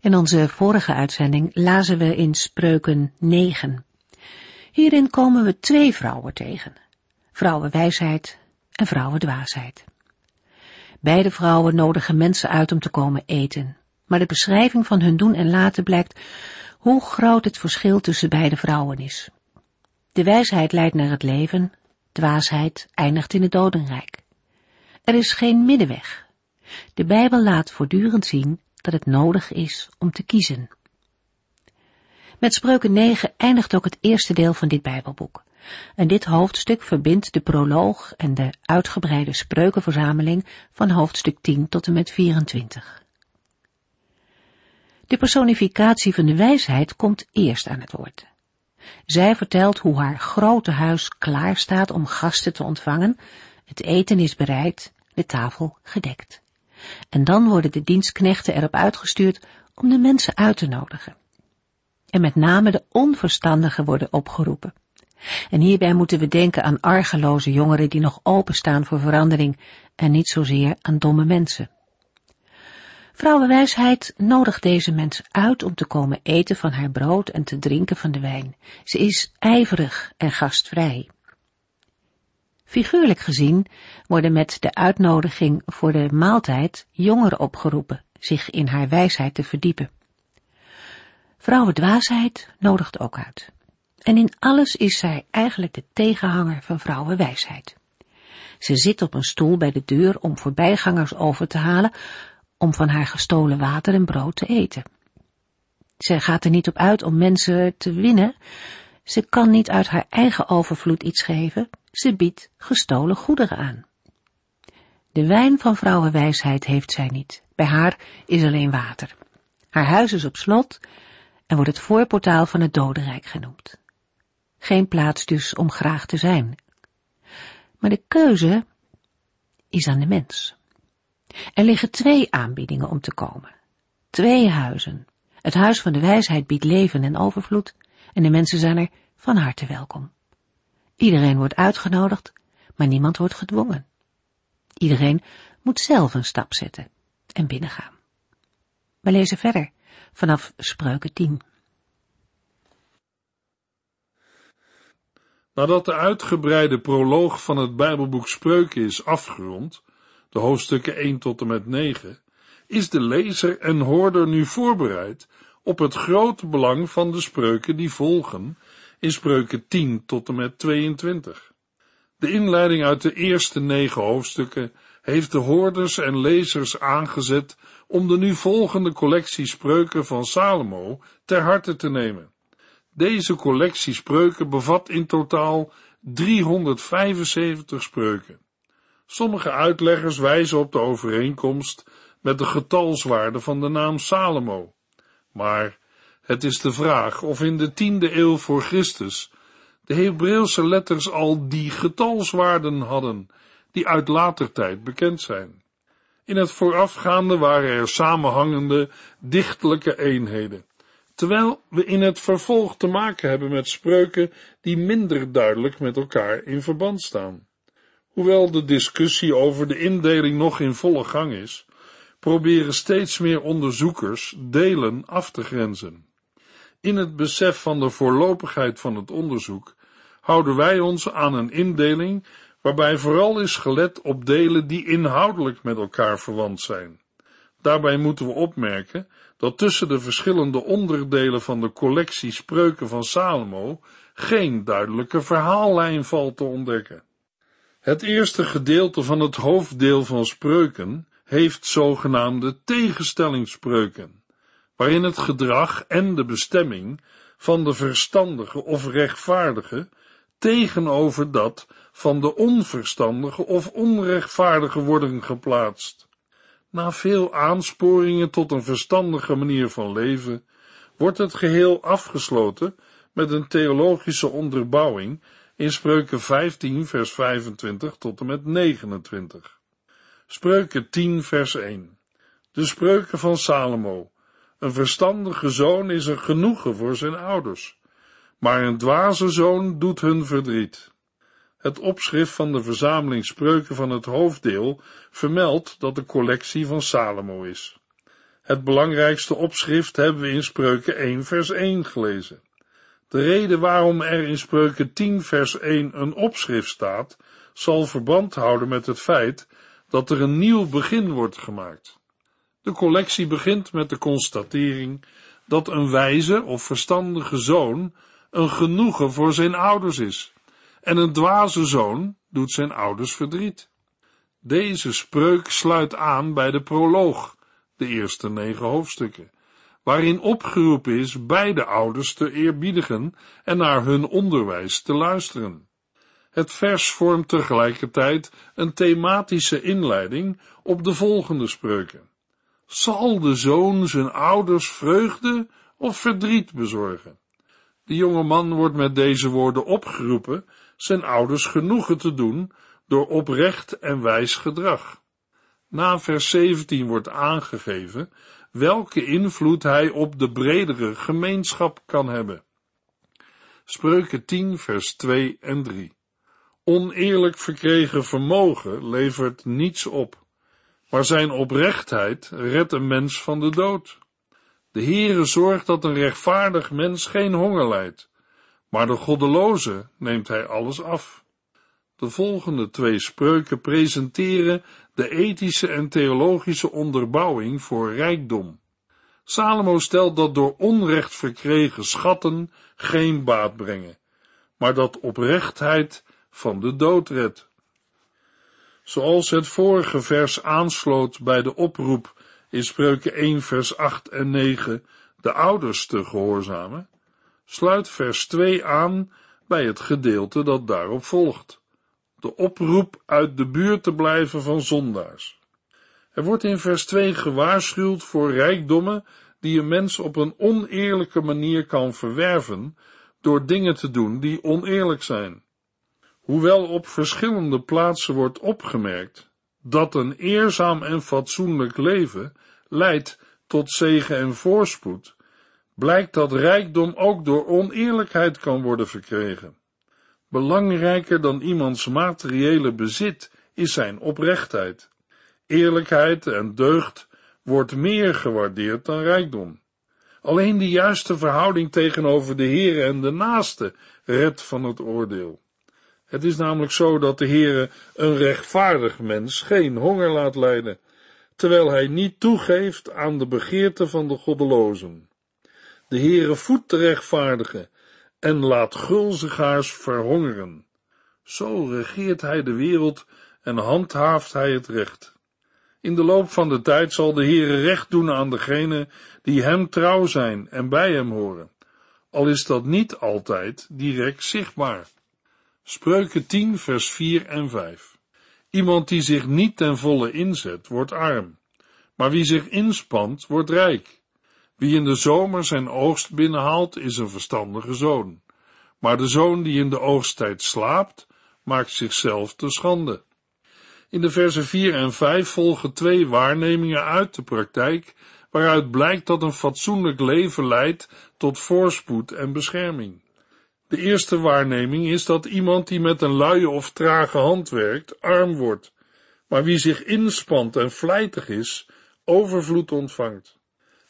In onze vorige uitzending lazen we in Spreuken 9. Hierin komen we twee vrouwen tegen. Vrouwenwijsheid en vrouwendwaasheid. Beide vrouwen nodigen mensen uit om te komen eten. Maar de beschrijving van hun doen en laten blijkt hoe groot het verschil tussen beide vrouwen is. De wijsheid leidt naar het leven, dwaasheid eindigt in het dodenrijk. Er is geen middenweg. De Bijbel laat voortdurend zien dat het nodig is om te kiezen. Met Spreuken 9 eindigt ook het eerste deel van dit Bijbelboek. En dit hoofdstuk verbindt de proloog en de uitgebreide spreukenverzameling van hoofdstuk 10 tot en met 24. De personificatie van de wijsheid komt eerst aan het woord. Zij vertelt hoe haar grote huis klaar staat om gasten te ontvangen, het eten is bereid, de tafel gedekt. En dan worden de dienstknechten erop uitgestuurd om de mensen uit te nodigen. En met name de onverstandigen worden opgeroepen. En hierbij moeten we denken aan argeloze jongeren die nog openstaan voor verandering en niet zozeer aan domme mensen. Vrouwenwijsheid nodigt deze mensen uit om te komen eten van haar brood en te drinken van de wijn. Ze is ijverig en gastvrij. Figuurlijk gezien worden met de uitnodiging voor de maaltijd jongeren opgeroepen zich in haar wijsheid te verdiepen. Vrouwendwaasheid nodigt ook uit. En in alles is zij eigenlijk de tegenhanger van vrouwenwijsheid. Ze zit op een stoel bij de deur om voorbijgangers over te halen, om van haar gestolen water en brood te eten. Ze gaat er niet op uit om mensen te winnen. Ze kan niet uit haar eigen overvloed iets geven. Ze biedt gestolen goederen aan. De wijn van vrouwenwijsheid heeft zij niet. Bij haar is alleen water. Haar huis is op slot en wordt het voorportaal van het dodenrijk genoemd. Geen plaats dus om graag te zijn. Maar de keuze is aan de mens. Er liggen twee aanbiedingen om te komen. Twee huizen. Het huis van de wijsheid biedt leven en overvloed en de mensen zijn er van harte welkom. Iedereen wordt uitgenodigd, maar niemand wordt gedwongen. Iedereen moet zelf een stap zetten en binnengaan. We lezen verder vanaf Spreuken 10. Nadat de uitgebreide proloog van het Bijbelboek Spreuken is afgerond, de hoofdstukken 1 tot en met 9, is de lezer en hoorder nu voorbereid op het grote belang van de spreuken die volgen in Spreuken 10 tot en met 22. De inleiding uit de eerste negen hoofdstukken heeft de hoorders en lezers aangezet om de nu volgende collectie spreuken van Salomo ter harte te nemen. Deze collectie spreuken bevat in totaal 375 spreuken. Sommige uitleggers wijzen op de overeenkomst met de getalswaarde van de naam Salomo. Maar het is de vraag of in de tiende eeuw voor Christus de Hebreeuwse letters al die getalswaarden hadden die uit later tijd bekend zijn. In het voorafgaande waren er samenhangende dichtelijke eenheden, terwijl we in het vervolg te maken hebben met spreuken die minder duidelijk met elkaar in verband staan. Hoewel de discussie over de indeling nog in volle gang is, proberen steeds meer onderzoekers delen af te grenzen. In het besef van de voorlopigheid van het onderzoek houden wij ons aan een indeling waarbij vooral is gelet op delen die inhoudelijk met elkaar verwant zijn. Daarbij moeten we opmerken dat tussen de verschillende onderdelen van de collectie spreuken van Salomo geen duidelijke verhaallijn valt te ontdekken. Het eerste gedeelte van het hoofddeel van spreuken heeft zogenaamde tegenstellingsspreuken, waarin het gedrag en de bestemming van de verstandige of rechtvaardige tegenover dat van de onverstandige of onrechtvaardige worden geplaatst. Na veel aansporingen tot een verstandige manier van leven, wordt het geheel afgesloten met een theologische onderbouwing in Spreuken 15 vers 25 tot en met 29. Spreuken 10 vers 1. De spreuken van Salomo. Een verstandige zoon is een genoegen voor zijn ouders, maar een dwaze zoon doet hun verdriet. Het opschrift van de verzameling spreuken van het hoofddeel vermeldt dat de collectie van Salomo is. Het belangrijkste opschrift hebben we in Spreuken 1 vers 1 gelezen. De reden waarom er in Spreuken 10 vers 1 een opschrift staat, zal verband houden met het feit dat er een nieuw begin wordt gemaakt. De collectie begint met de constatering dat een wijze of verstandige zoon een genoegen voor zijn ouders is, en een dwaze zoon doet zijn ouders verdriet. Deze spreuk sluit aan bij de proloog, de eerste negen hoofdstukken, waarin opgeroepen is beide ouders te eerbiedigen en naar hun onderwijs te luisteren. Het vers vormt tegelijkertijd een thematische inleiding op de volgende spreuken. Zal de zoon zijn ouders vreugde of verdriet bezorgen? De jonge man wordt met deze woorden opgeroepen zijn ouders genoegen te doen door oprecht en wijs gedrag. Na vers 17 wordt aangegeven welke invloed hij op de bredere gemeenschap kan hebben. Spreuken 10 vers 2 en 3 Oneerlijk verkregen vermogen levert niets op, maar zijn oprechtheid redt een mens van de dood. De Heere zorgt dat een rechtvaardig mens geen honger lijdt, maar de goddeloze neemt hij alles af. De volgende twee spreuken presenteren de ethische en theologische onderbouwing voor rijkdom. Salomo stelt dat door onrecht verkregen schatten geen baat brengen, maar dat oprechtheid van de dood redt. Zoals het vorige vers aansloot bij de oproep in spreuken 1 vers 8 en 9 de ouders te gehoorzamen, sluit vers 2 aan bij het gedeelte dat daarop volgt. De oproep uit de buurt te blijven van zondaars. Er wordt in vers 2 gewaarschuwd voor rijkdommen die een mens op een oneerlijke manier kan verwerven door dingen te doen die oneerlijk zijn. Hoewel op verschillende plaatsen wordt opgemerkt dat een eerzaam en fatsoenlijk leven leidt tot zegen en voorspoed, blijkt dat rijkdom ook door oneerlijkheid kan worden verkregen. Belangrijker dan iemands materiële bezit is zijn oprechtheid. Eerlijkheid en deugd wordt meer gewaardeerd dan rijkdom. Alleen de juiste verhouding tegenover de Heer en de naaste redt van het oordeel. Het is namelijk zo dat de Heere een rechtvaardig mens geen honger laat lijden, terwijl hij niet toegeeft aan de begeerte van de goddelozen. De Heere voedt de rechtvaardigen en laat gulzigaars verhongeren. Zo regeert hij de wereld en handhaaft hij het recht. In de loop van de tijd zal de Heere recht doen aan degenen die hem trouw zijn en bij hem horen, al is dat niet altijd direct zichtbaar. Spreuken 10 vers 4 en 5 Iemand die zich niet ten volle inzet, wordt arm, maar wie zich inspant, wordt rijk. Wie in de zomer zijn oogst binnenhaalt, is een verstandige zoon. Maar de zoon die in de oogsttijd slaapt, maakt zichzelf te schande. In de versen 4 en 5 volgen twee waarnemingen uit de praktijk, waaruit blijkt dat een fatsoenlijk leven leidt tot voorspoed en bescherming. De eerste waarneming is dat iemand die met een luie of trage hand werkt, arm wordt, maar wie zich inspant en vlijtig is, overvloed ontvangt.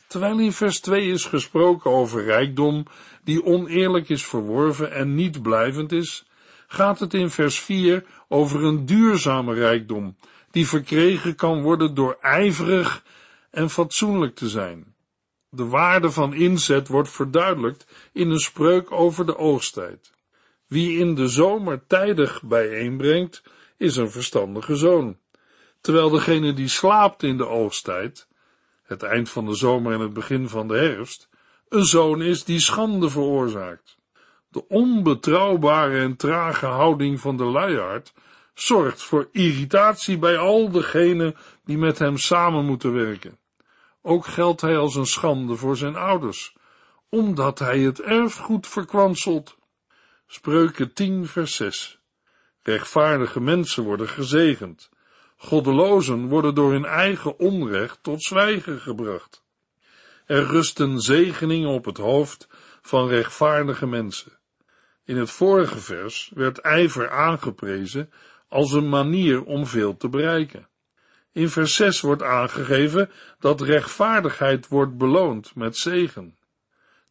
Terwijl in vers 2 is gesproken over rijkdom die oneerlijk is verworven en niet blijvend is, gaat het in vers 4 over een duurzame rijkdom, die verkregen kan worden door ijverig en fatsoenlijk te zijn. De waarde van inzet wordt verduidelijkt in een spreuk over de oogsttijd. Wie in de zomer tijdig bijeenbrengt, is een verstandige zoon, terwijl degene die slaapt in de oogsttijd het eind van de zomer en het begin van de herfst, een zoon is die schande veroorzaakt. De onbetrouwbare en trage houding van de luiaard zorgt voor irritatie bij al degenen die met hem samen moeten werken. Ook geldt hij als een schande voor zijn ouders, omdat hij het erfgoed verkwanselt. Spreuken 10 vers 6 Rechtvaardige mensen worden gezegend. Goddelozen worden door hun eigen onrecht tot zwijgen gebracht. Er rusten zegeningen op het hoofd van rechtvaardige mensen. In het vorige vers werd ijver aangeprezen als een manier om veel te bereiken. In vers 6 wordt aangegeven dat rechtvaardigheid wordt beloond met zegen.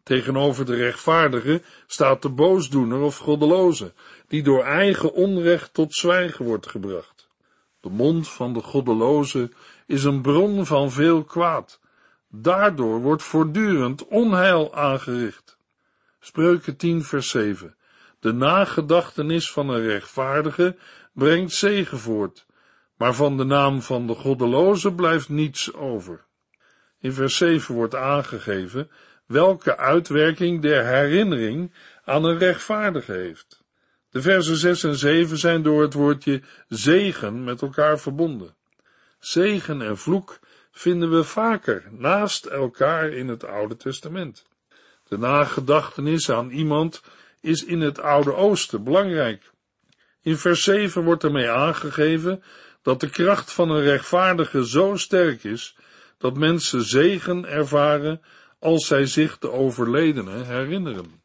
Tegenover de rechtvaardige staat de boosdoener of goddeloze, die door eigen onrecht tot zwijgen wordt gebracht. De mond van de goddeloze is een bron van veel kwaad. Daardoor wordt voortdurend onheil aangericht. Spreuken 10 vers 7. De nagedachtenis van een rechtvaardige brengt zegen voort, maar van de naam van de goddeloze blijft niets over. In vers 7 wordt aangegeven welke uitwerking de herinnering aan een rechtvaardige heeft. De versen 6 en 7 zijn door het woordje zegen met elkaar verbonden. Zegen en vloek vinden we vaker naast elkaar in het Oude Testament. De nagedachtenis aan iemand is in het Oude Oosten belangrijk. In vers 7 wordt ermee aangegeven dat de kracht van een rechtvaardige zo sterk is dat mensen zegen ervaren als zij zich de overledene herinneren.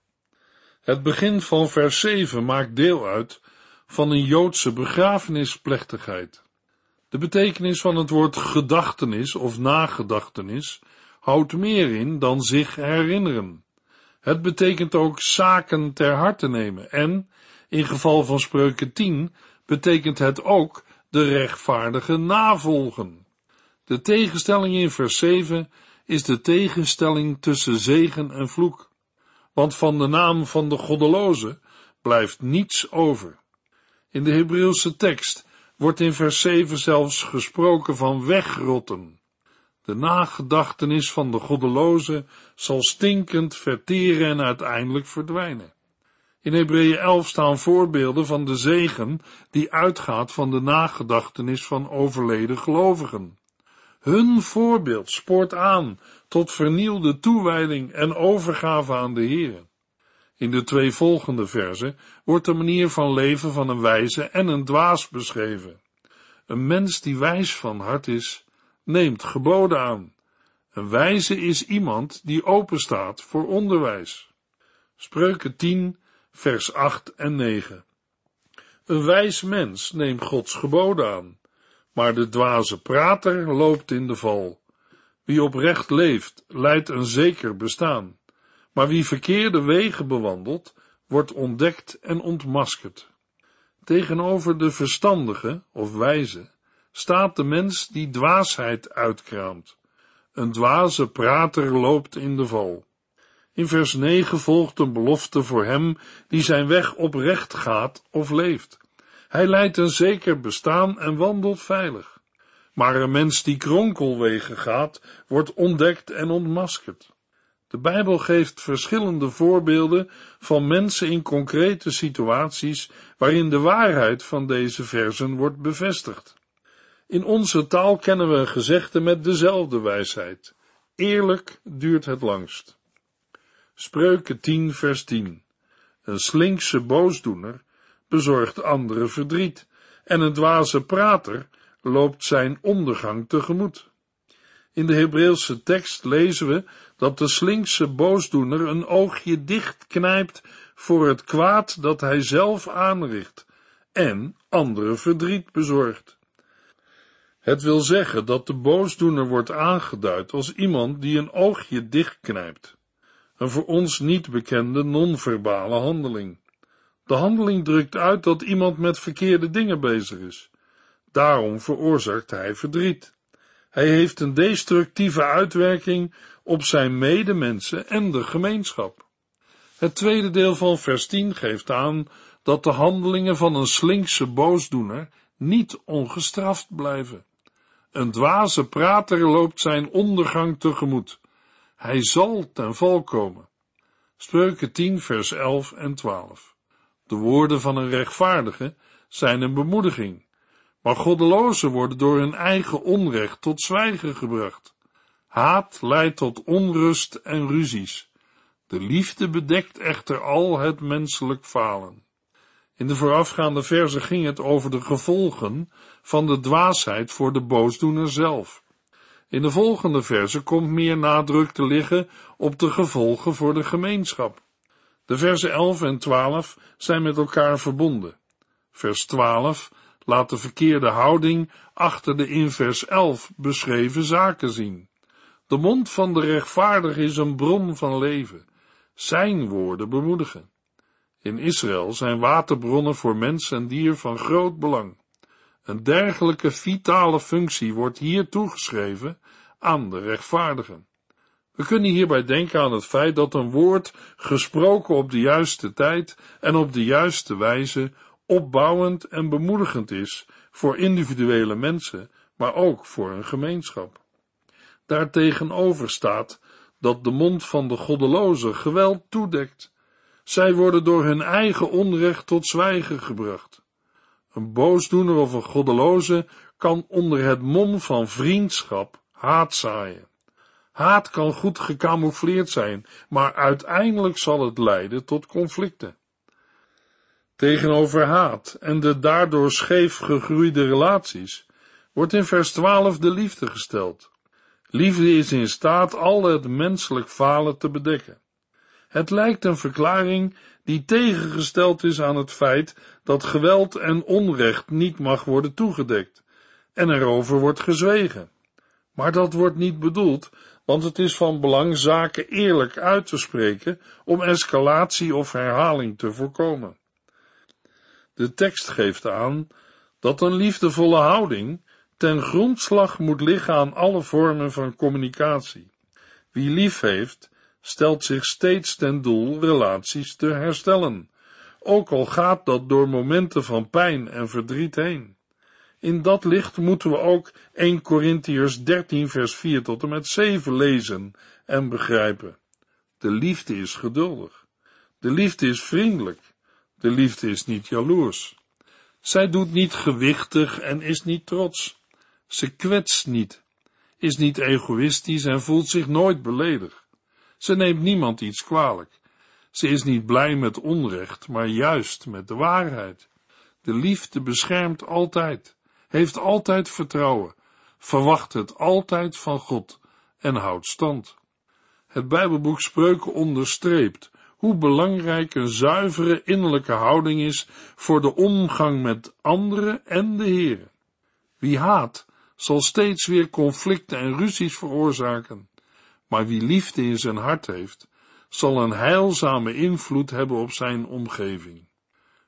Het begin van vers 7 maakt deel uit van een Joodse begrafenisplechtigheid. De betekenis van het woord gedachtenis of nagedachtenis houdt meer in dan zich herinneren. Het betekent ook zaken ter harte nemen en, in geval van spreuken 10, betekent het ook de rechtvaardige navolgen. De tegenstelling in vers 7 is de tegenstelling tussen zegen en vloek, want van de naam van de goddeloze blijft niets over. In de Hebreeuwse tekst wordt in vers 7 zelfs gesproken van wegrotten. De nagedachtenis van de goddeloze zal stinkend verteren en uiteindelijk verdwijnen. In Hebreeën 11 staan voorbeelden van de zegen die uitgaat van de nagedachtenis van overleden gelovigen. Hun voorbeeld spoort aan tot vernielde toewijding en overgave aan de Heer. In de twee volgende verzen wordt de manier van leven van een wijze en een dwaas beschreven. Een mens die wijs van hart is, neemt geboden aan. Een wijze is iemand die openstaat voor onderwijs. Spreuken 10, vers 8 en 9. Een wijs mens neemt Gods geboden aan, maar de dwaze prater loopt in de val. Wie oprecht leeft, leidt een zeker bestaan, maar wie verkeerde wegen bewandelt, wordt ontdekt en ontmaskerd. Tegenover de verstandige of wijze staat de mens die dwaasheid uitkraamt. Een dwaze prater loopt in de val. In vers 9 volgt een belofte voor hem die zijn weg oprecht gaat of leeft. Hij leidt een zeker bestaan en wandelt veilig. Maar een mens die kronkelwegen gaat, wordt ontdekt en ontmaskerd. De Bijbel geeft verschillende voorbeelden van mensen in concrete situaties waarin de waarheid van deze versen wordt bevestigd. In onze taal kennen we een gezegde met dezelfde wijsheid. Eerlijk duurt het langst. Spreuken 10 vers 10 Een slinkse boosdoener bezorgt anderen verdriet en een dwaze prater loopt zijn ondergang tegemoet. In de Hebreeuwse tekst lezen we dat de slinkse boosdoener een oogje dicht knijpt voor het kwaad dat hij zelf aanricht en anderen verdriet bezorgt. Het wil zeggen dat de boosdoener wordt aangeduid als iemand die een oogje dichtknijpt. Een voor ons niet bekende non-verbale handeling. De handeling drukt uit dat iemand met verkeerde dingen bezig is. Daarom veroorzaakt hij verdriet. Hij heeft een destructieve uitwerking op zijn medemensen en de gemeenschap. Het tweede deel van vers 10 geeft aan dat de handelingen van een slinkse boosdoener niet ongestraft blijven. Een dwaze prater loopt zijn ondergang tegemoet. Hij zal ten val komen. Spreuken 10 vers 11 en 12. De woorden van een rechtvaardige zijn een bemoediging, maar goddelozen worden door hun eigen onrecht tot zwijgen gebracht. Haat leidt tot onrust en ruzies. De liefde bedekt echter al het menselijk falen. In de voorafgaande verse ging het over de gevolgen van de dwaasheid voor de boosdoener zelf. In de volgende verse komt meer nadruk te liggen op de gevolgen voor de gemeenschap. De versen 11 en 12 zijn met elkaar verbonden. Vers 12 laat de verkeerde houding achter de in vers 11 beschreven zaken zien. De mond van de rechtvaardige is een bron van leven. Zijn woorden bemoedigen. In Israël zijn waterbronnen voor mens en dier van groot belang. Een dergelijke vitale functie wordt hier toegeschreven aan de rechtvaardigen. We kunnen hierbij denken aan het feit dat een woord gesproken op de juiste tijd en op de juiste wijze opbouwend en bemoedigend is voor individuele mensen, maar ook voor een gemeenschap. Daartegenover staat dat de mond van de goddeloze geweld toedekt. Zij worden door hun eigen onrecht tot zwijgen gebracht. Een boosdoener of een goddeloze kan onder het mom van vriendschap haat zaaien. Haat kan goed gecamoufleerd zijn, maar uiteindelijk zal het leiden tot conflicten. Tegenover haat en de daardoor scheef gegroeide relaties wordt in vers 12 de liefde gesteld. Liefde is in staat al het menselijk falen te bedekken. Het lijkt een verklaring die tegengesteld is aan het feit dat geweld en onrecht niet mag worden toegedekt en erover wordt gezwegen. Maar dat wordt niet bedoeld, want het is van belang zaken eerlijk uit te spreken om escalatie of herhaling te voorkomen. De tekst geeft aan dat een liefdevolle houding ten grondslag moet liggen aan alle vormen van communicatie. Wie lief heeft, stelt zich steeds ten doel relaties te herstellen, ook al gaat dat door momenten van pijn en verdriet heen. In dat licht moeten we ook 1 Corinthiërs 13 vers 4 tot en met 7 lezen en begrijpen. De liefde is geduldig. De liefde is vriendelijk. De liefde is niet jaloers. Zij doet niet gewichtig en is niet trots. Ze kwetst niet, is niet egoïstisch en voelt zich nooit beledigd. Ze neemt niemand iets kwalijk. Ze is niet blij met onrecht, maar juist met de waarheid. De liefde beschermt altijd, heeft altijd vertrouwen, verwacht het altijd van God en houdt stand. Het Bijbelboek Spreuken onderstreept hoe belangrijk een zuivere innerlijke houding is voor de omgang met anderen en de Heer. Wie haat, zal steeds weer conflicten en ruzies veroorzaken, maar wie liefde in zijn hart heeft, zal een heilzame invloed hebben op zijn omgeving.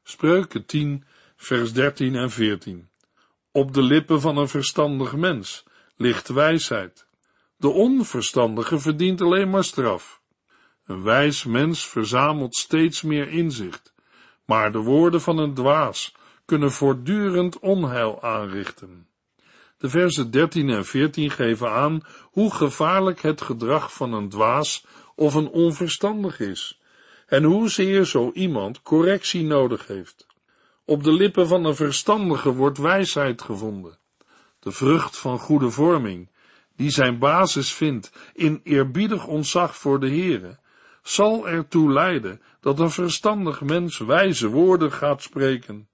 Spreuken 10, vers 13 en 14. Op de lippen van een verstandig mens ligt wijsheid. De onverstandige verdient alleen maar straf. Een wijs mens verzamelt steeds meer inzicht, maar de woorden van een dwaas kunnen voortdurend onheil aanrichten. De versen 13 en 14 geven aan hoe gevaarlijk het gedrag van een dwaas of een onverstandig is, en hoezeer zo iemand correctie nodig heeft. Op de lippen van een verstandige wordt wijsheid gevonden, de vrucht van goede vorming, die zijn basis vindt in eerbiedig ontzag voor de Heere, zal ertoe leiden dat een verstandig mens wijze woorden gaat spreken.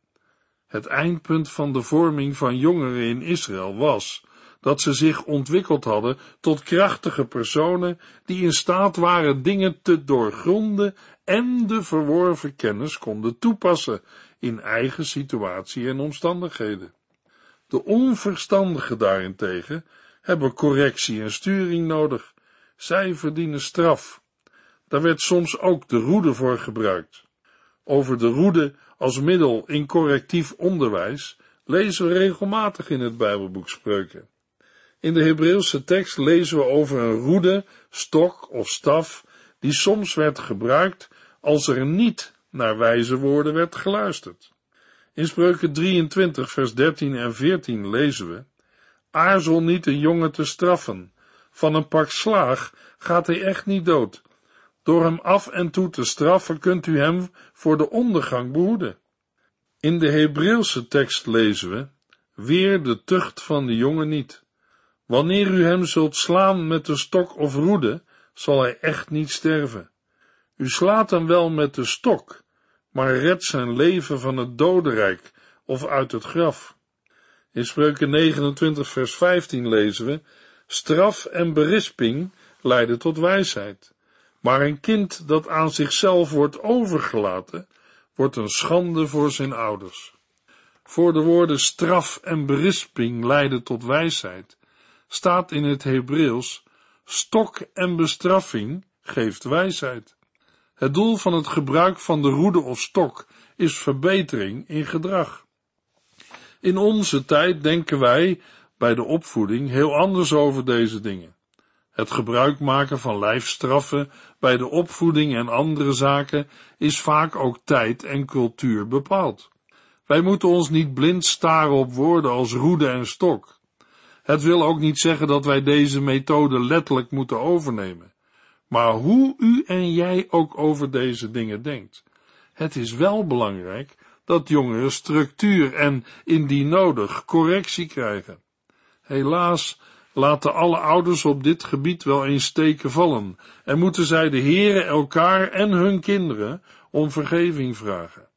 Het eindpunt van de vorming van jongeren in Israël was dat ze zich ontwikkeld hadden tot krachtige personen die in staat waren dingen te doorgronden en de verworven kennis konden toepassen in eigen situatie en omstandigheden. De onverstandigen daarentegen hebben correctie en sturing nodig. Zij verdienen straf. Daar werd soms ook de roede voor gebruikt. Over de roede als middel in correctief onderwijs lezen we regelmatig in het Bijbelboek Spreuken. In de Hebreeuwse tekst lezen we over een roede, stok of staf, die soms werd gebruikt als er niet naar wijze woorden werd geluisterd. In Spreuken 23, vers 13 en 14 lezen we: Aarzel niet een jongen te straffen. Van een pak slaag gaat hij echt niet dood. Door hem af en toe te straffen kunt u hem voor de ondergang behoeden. In de Hebreeuwse tekst lezen we: Weer de tucht van de jongen niet. Wanneer u hem zult slaan met de stok of roede, zal hij echt niet sterven. U slaat hem wel met de stok, maar redt zijn leven van het dodenrijk of uit het graf. In Spreuken 29 vers 15 lezen we, straf en berisping leiden tot wijsheid, maar een kind dat aan zichzelf wordt overgelaten, wordt een schande voor zijn ouders. Voor de woorden straf en berisping leiden tot wijsheid, staat in het Hebreeuws stok en bestraffing geeft wijsheid. Het doel van het gebruik van de roede of stok is verbetering in gedrag. In onze tijd denken wij bij de opvoeding heel anders over deze dingen. Het gebruik maken van lijfstraffen bij de opvoeding en andere zaken is vaak ook tijd en cultuur bepaald. Wij moeten ons niet blind staren op woorden als roede en stok. Het wil ook niet zeggen dat wij deze methode letterlijk moeten overnemen. Maar hoe u en jij ook over deze dingen denkt, het is wel belangrijk dat jongeren structuur en, indien nodig, correctie krijgen. Helaas laten alle ouders op dit gebied wel eens steken vallen en moeten zij de heren elkaar en hun kinderen om vergeving vragen.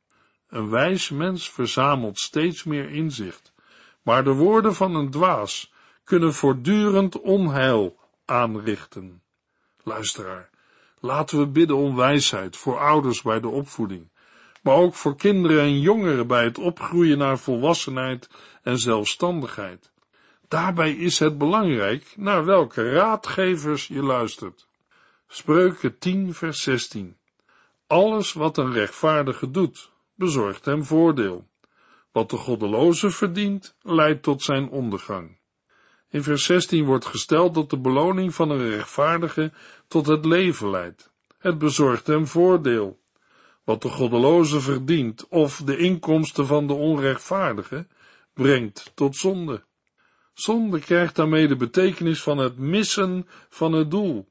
Een wijs mens verzamelt steeds meer inzicht, maar de woorden van een dwaas kunnen voortdurend onheil aanrichten. Luisteraar, laten we bidden om wijsheid voor ouders bij de opvoeding, maar ook voor kinderen en jongeren bij het opgroeien naar volwassenheid en zelfstandigheid. Daarbij is het belangrijk naar welke raadgevers je luistert. Spreuken 10 vers 16 Alles wat een rechtvaardige doet, bezorgt hem voordeel. Wat de goddeloze verdient, leidt tot zijn ondergang. In vers 16 wordt gesteld dat de beloning van een rechtvaardige tot het leven leidt. Het bezorgt hem voordeel. Wat de goddeloze verdient of de inkomsten van de onrechtvaardige brengt tot zonde. Zonde krijgt daarmee de betekenis van het missen van het doel.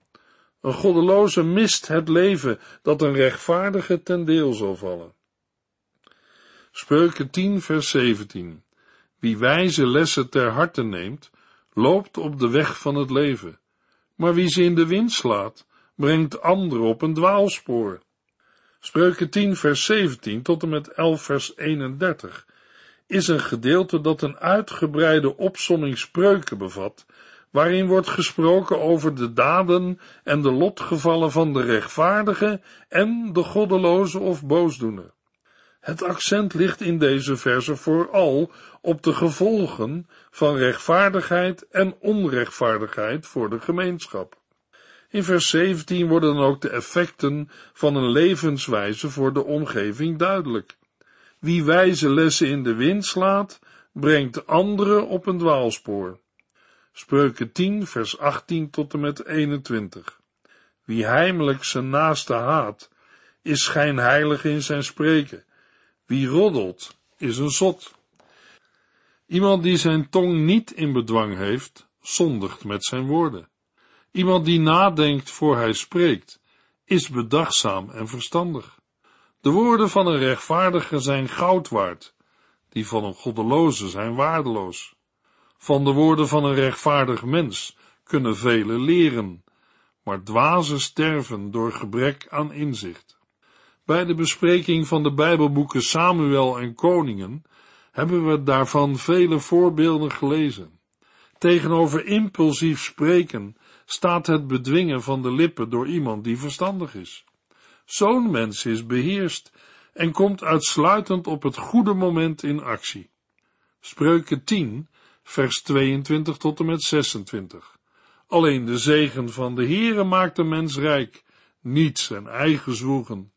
Een goddeloze mist het leven dat een rechtvaardige ten deel zal vallen. Spreuken 10 vers 17 Wie wijze lessen ter harte neemt, loopt op de weg van het leven, maar wie ze in de wind slaat, brengt anderen op een dwaalspoor. Spreuken 10 vers 17 tot en met 11 vers 31 is een gedeelte dat een uitgebreide opsomming spreuken bevat, waarin wordt gesproken over de daden en de lotgevallen van de rechtvaardige en de goddeloze of boosdoener. Het accent ligt in deze verse vooral op de gevolgen van rechtvaardigheid en onrechtvaardigheid voor de gemeenschap. In vers 17 worden dan ook de effecten van een levenswijze voor de omgeving duidelijk. Wie wijze lessen in de wind slaat, brengt anderen op een dwaalspoor. Spreuken 10, vers 18 tot en met 21. Wie heimelijk zijn naaste haat, is schijnheilig in zijn spreken. Wie roddelt, is een zot. Iemand die zijn tong niet in bedwang heeft, zondigt met zijn woorden. Iemand die nadenkt voor hij spreekt, is bedachtzaam en verstandig. De woorden van een rechtvaardige zijn goud waard, die van een goddeloze zijn waardeloos. Van de woorden van een rechtvaardig mens kunnen velen leren, maar dwazen sterven door gebrek aan inzicht. Bij de bespreking van de Bijbelboeken Samuel en Koningen hebben we daarvan vele voorbeelden gelezen. Tegenover impulsief spreken staat het bedwingen van de lippen door iemand die verstandig is. Zo'n mens is beheerst en komt uitsluitend op het goede moment in actie. Spreuken 10, vers 22 tot en met 26. Alleen de zegen van de Heere maakt de mens rijk, niet zijn eigen zwoegen.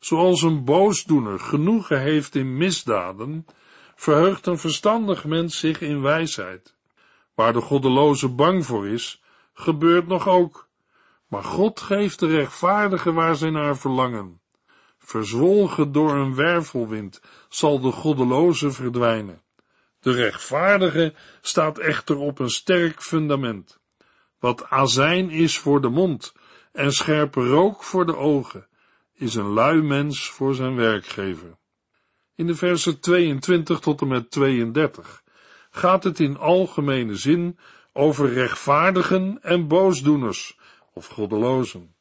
Zoals een boosdoener genoegen heeft in misdaden, verheugt een verstandig mens zich in wijsheid. Waar de goddeloze bang voor is, gebeurt nog ook. Maar God geeft de rechtvaardigen waar zij naar verlangen. Verzwolgen door een wervelwind zal de goddeloze verdwijnen. De rechtvaardige staat echter op een sterk fundament. Wat azijn is voor de mond en scherpe rook voor de ogen, is een lui mens voor zijn werkgever. In de versen 22 tot en met 32 gaat het in algemene zin over rechtvaardigen en boosdoeners of goddelozen.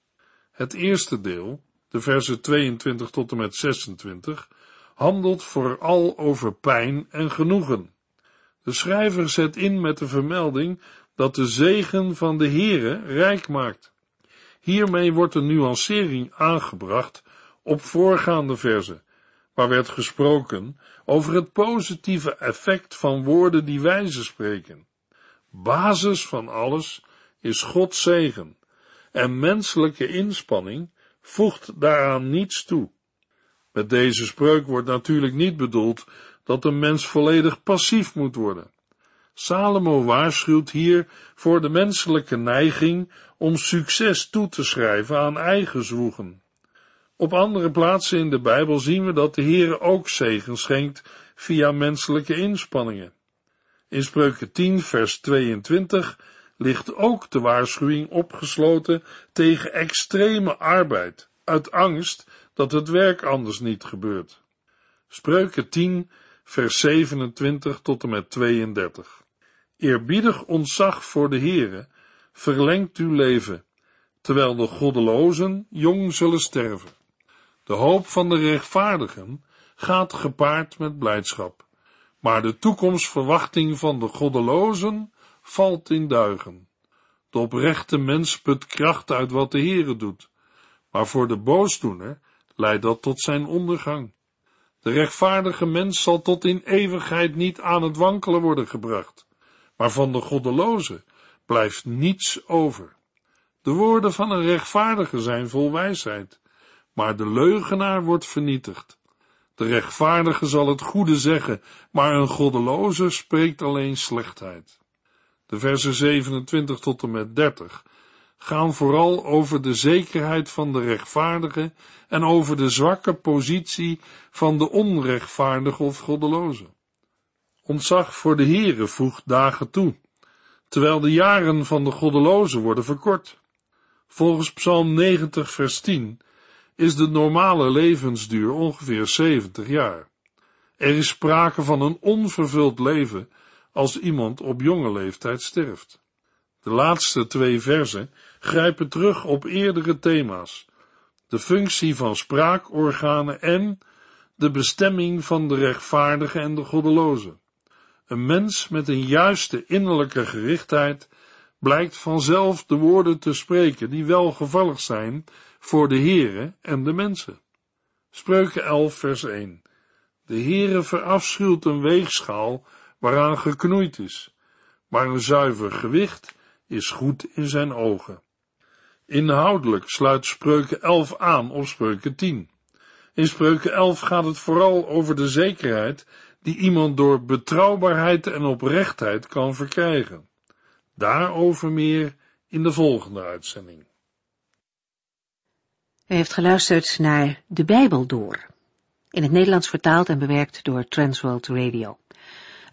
Het eerste deel, de versen 22 tot en met 26, handelt vooral over pijn en genoegen. De schrijver zet in met de vermelding dat de zegen van de Heere rijk maakt. Hiermee wordt een nuancering aangebracht op voorgaande verzen, waar werd gesproken over het positieve effect van woorden die wijzen spreken. Basis van alles is Gods zegen, en menselijke inspanning voegt daaraan niets toe. Met deze spreuk wordt natuurlijk niet bedoeld dat een mens volledig passief moet worden. Salomo waarschuwt hier voor de menselijke neiging om succes toe te schrijven aan eigen zwoegen. Op andere plaatsen in de Bijbel zien we dat de Heer ook zegen schenkt via menselijke inspanningen. In Spreuken 10 vers 22 ligt ook de waarschuwing opgesloten tegen extreme arbeid, uit angst dat het werk anders niet gebeurt. Spreuken 10 vers 27 tot en met 32. Eerbiedig ontzag voor de Heere verlengt uw leven, terwijl de goddelozen jong zullen sterven. De hoop van de rechtvaardigen gaat gepaard met blijdschap, maar de toekomstverwachting van de goddelozen valt in duigen. De oprechte mens put kracht uit wat de Heere doet, maar voor de boosdoener leidt dat tot zijn ondergang. De rechtvaardige mens zal tot in eeuwigheid niet aan het wankelen worden gebracht, maar van de goddeloze blijft niets over. De woorden van een rechtvaardige zijn vol wijsheid, maar de leugenaar wordt vernietigd. De rechtvaardige zal het goede zeggen, maar een goddeloze spreekt alleen slechtheid. De versen 27 tot en met 30 gaan vooral over de zekerheid van de rechtvaardige en over de zwakke positie van de onrechtvaardige of goddeloze. Ontzag voor de Heere voegt dagen toe, terwijl de jaren van de goddeloze worden verkort. Volgens Psalm 90 vers 10 is de normale levensduur ongeveer 70 jaar. Er is sprake van een onvervuld leven als iemand op jonge leeftijd sterft. De laatste twee versen grijpen terug op eerdere thema's, de functie van spraakorganen en de bestemming van de rechtvaardige en de goddeloze. Een mens met een juiste innerlijke gerichtheid blijkt vanzelf de woorden te spreken die welgevallig zijn voor de Heere en de mensen. Spreuken 11 vers 1 De Heere verafschuwt een weegschaal waaraan geknoeid is, maar een zuiver gewicht is goed in zijn ogen. Inhoudelijk sluit Spreuken 11 aan op Spreuken 10. In Spreuken 11 gaat het vooral over de zekerheid die iemand door betrouwbaarheid en oprechtheid kan verkrijgen. Daarover meer in de volgende uitzending. U heeft geluisterd naar De Bijbel Door, in het Nederlands vertaald en bewerkt door Transworld Radio.